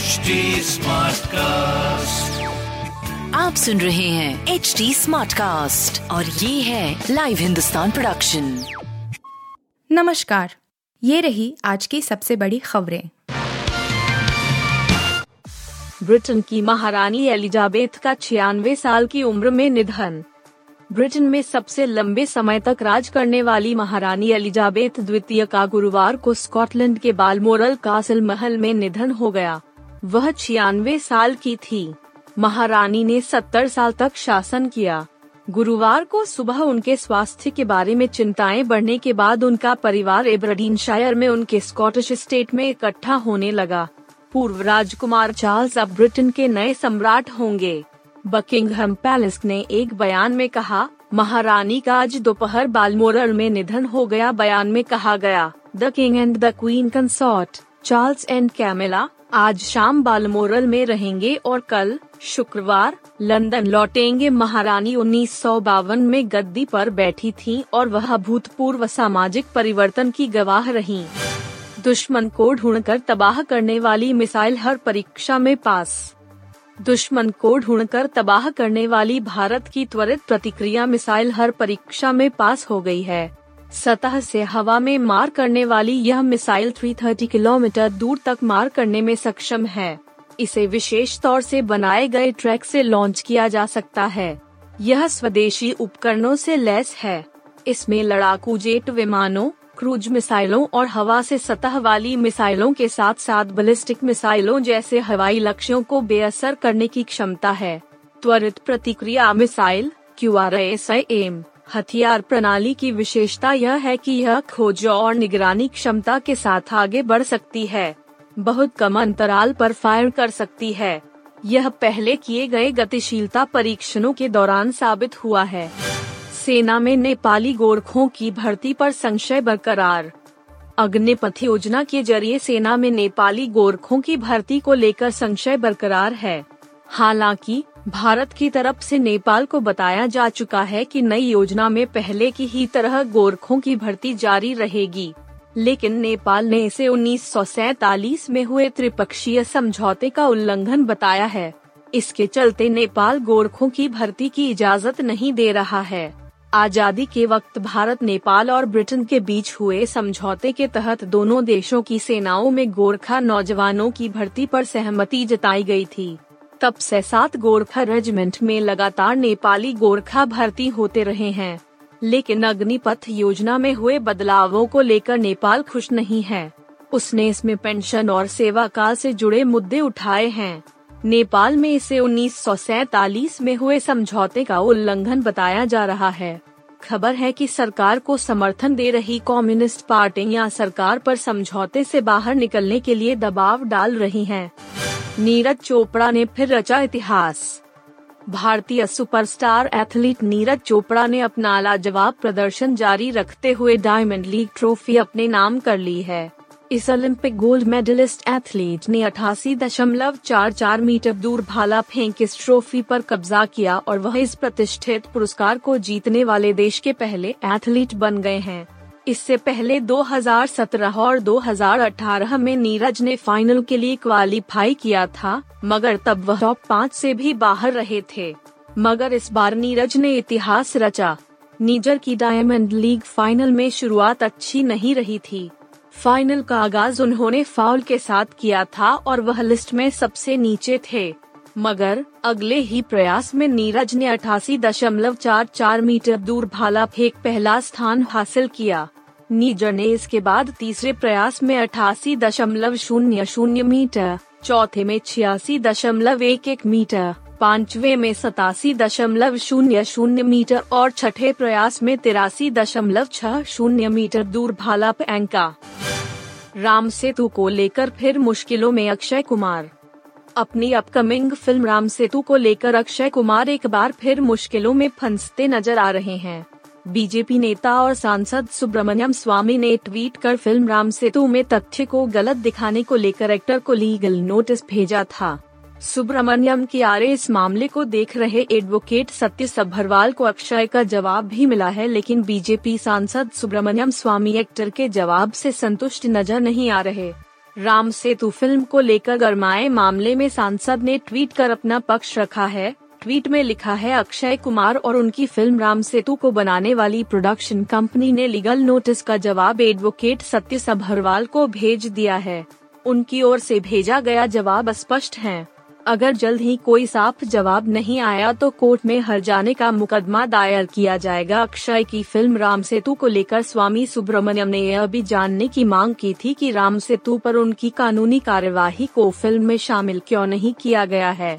HD cast आप सुन रहे हैं एच डी स्मार्ट कास्ट और ये है लाइव हिंदुस्तान प्रोडक्शन नमस्कार। ये रही आज की सबसे बड़ी खबरें। ब्रिटेन की महारानी एलिजाबेथ का छियानवे साल की उम्र में निधन। ब्रिटेन में सबसे लंबे समय तक राज करने वाली महारानी एलिजाबेथ द्वितीय का गुरुवार को स्कॉटलैंड के बालमोरल कासल महल में निधन हो गया। वह छियानवे साल की थी। महारानी ने सत्तर साल तक शासन किया। गुरुवार को सुबह उनके स्वास्थ्य के बारे में चिंताएँ बढ़ने के बाद उनका परिवार एब्रडीन शायर में उनके स्कॉटिश स्टेट में इकट्ठा होने लगा। पूर्व राजकुमार चार्ल्स अब ब्रिटेन के नए सम्राट होंगे। बकिंगहम पैलेस ने एक बयान में कहा, महारानी का आज दोपहर बालमोरल में निधन हो गया, बयान में कहा गया। The king and the queen consort, Charles and Camilla आज शाम बालमोरल में रहेंगे और कल शुक्रवार लंदन लौटेंगे। महारानी उन्नीस सौ बावन में गद्दी पर बैठी थी और वह भूतपूर्व सामाजिक परिवर्तन की गवाह रहीं। दुश्मन को ढूंढकर तबाह करने वाली मिसाइल हर परीक्षा में पास। दुश्मन को ढूंढकर तबाह करने वाली भारत की त्वरित प्रतिक्रिया मिसाइल हर परीक्षा में पास हो गई है। सतह से हवा में मार करने वाली यह मिसाइल 330 किलोमीटर दूर तक मार करने में सक्षम है। इसे विशेष तौर से बनाए गए ट्रैक से लॉन्च किया जा सकता है। यह स्वदेशी उपकरणों से लैस है। इसमें लड़ाकू जेट विमानों, क्रूज मिसाइलों और हवा से सतह वाली मिसाइलों के साथ साथ बलिस्टिक मिसाइलों जैसे हवाई लक्ष्यों को बेअसर करने की क्षमता है। त्वरित प्रतिक्रिया missile Q R S M हथियार प्रणाली की विशेषता यह है कि यह खोज और निगरानी क्षमता के साथ आगे बढ़ सकती है। बहुत कम अंतराल पर फायर कर सकती है। यह पहले किए गए गतिशीलता परीक्षणों के दौरान साबित हुआ है। सेना में नेपाली गोरखों की भर्ती पर संशय बरकरार। अग्निपथ योजना के ज़रिए सेना में नेपाली गोरखों की भर्ती को लेकर संशय बरकरार है। हालाँकि भारत की तरफ़ से नेपाल को बताया जा चुका है कि नई योजना में पहले की ही तरह गोरखों की भर्ती जारी रहेगी। लेकिन नेपाल ने इसे उन्नीस में हुए त्रिपक्षीय समझौते का उल्लंघन बताया है। इसके चलते नेपाल गोरखों की भर्ती की इजाज़त नहीं दे रहा है। आज़ादी के वक्त भारत, नेपाल और ब्रिटेन के बीच हुए समझौते के तहत दोनों देशों की सेनाओं में गोरखा नौजवानों की भर्ती पर सहमति जताई गई थी। तब से सात गोरखा रेजिमेंट में लगातार नेपाली गोरखा भर्ती होते रहे हैं। लेकिन अग्निपथ योजना में हुए बदलावों को लेकर नेपाल खुश नहीं है। उसने इसमें पेंशन और सेवा काल से जुड़े मुद्दे उठाए हैं। नेपाल में इसे उन्नीस में हुए समझौते का उल्लंघन बताया जा रहा है। खबर है कि सरकार को समर्थन दे रही कम्युनिस्ट पार्टियाँ सरकार पर समझौते से बाहर निकलने के लिए दबाव डाल रही हैं। नीरज चोपड़ा ने फिर रचा इतिहास। भारतीय सुपरस्टार एथलीट नीरज चोपड़ा ने अपना लाजवाब प्रदर्शन जारी रखते हुए डायमंड लीग ट्रॉफी अपने नाम कर ली है। इस ओलंपिक गोल्ड मेडलिस्ट एथलीट ने अठासी दशमलव चार चार मीटर दूर भाला फेंक इस ट्रॉफी पर कब्जा किया और वह इस प्रतिष्ठित पुरस्कार को जीतने वाले देश के पहले एथलीट बन गए हैं। इससे पहले 2017 और 2018 में नीरज ने फाइनल के लिए क्वालिफाई किया था, मगर तब वह टॉप पाँच से भी बाहर रहे थे। मगर इस बार नीरज ने इतिहास रचा। नीजर की डायमंड लीग फाइनल में शुरुआत अच्छी नहीं रही थी। फाइनल का आगाज़ उन्होंने फाउल के साथ किया था और वह लिस्ट में सबसे नीचे थे। मगर, अगले ही प्रयास में नीरज ने अठासी दशमलव चार चार मीटर दूर भाला फेंक पहला स्थान हासिल किया। नीजर ने इसके बाद तीसरे प्रयास में अठासी दशमलव शून्य शून्य मीटर, चौथे में छियासी दशमलव एक एक मीटर, पांचवे में सतासी दशमलव शून्य शून्य मीटर और छठे प्रयास में तिरासी दशमलव छह शून्य मीटर दूर भाला पैंका। राम सेतु को लेकर फिर मुश्किलों में अक्षय कुमार। अपनी अपकमिंग फ़िल्म राम सेतु को लेकर अक्षय कुमार एक बार फिर मुश्किलों में फंसते नज़र आ रहे हैं। बीजेपी नेता और सांसद सुब्रमण्यम स्वामी ने ट्वीट कर फ़िल्म राम सेतु में तथ्य को गलत दिखाने को लेकर एक्टर को लीगल नोटिस भेजा था। सुब्रमण्यम की आरे इस मामले को देख रहे एडवोकेट सत्य सभरवाल को अक्षय का जवाब भी मिला है, लेकिन बीजेपी सांसद सुब्रमण्यम स्वामी एक्टर के जवाब से संतुष्ट नज़र नहीं आ रहे। राम सेतु फ़िल्म को लेकर गरमाए मामले में सांसद ने ट्वीट कर अपना पक्ष रखा है। ट्वीट में लिखा है, अक्षय कुमार और उनकी फ़िल्म राम सेतु को बनाने वाली प्रोडक्शन कंपनी ने लीगल नोटिस का जवाब एडवोकेट सत्य सभरवाल को भेज दिया है। उनकी ओर से भेजा गया जवाब स्पष्ट है। अगर जल्द ही कोई साफ़ जवाब नहीं आया तो कोर्ट में हर जाने का मुकदमा दायर किया जाएगा। अक्षय की फ़िल्म राम सेतु को लेकर स्वामी सुब्रमण्यम ने यह भी जानने की मांग की थी कि राम सेतु पर उनकी कानूनी कार्यवाही को फ़िल्म में शामिल क्यों नहीं किया गया है।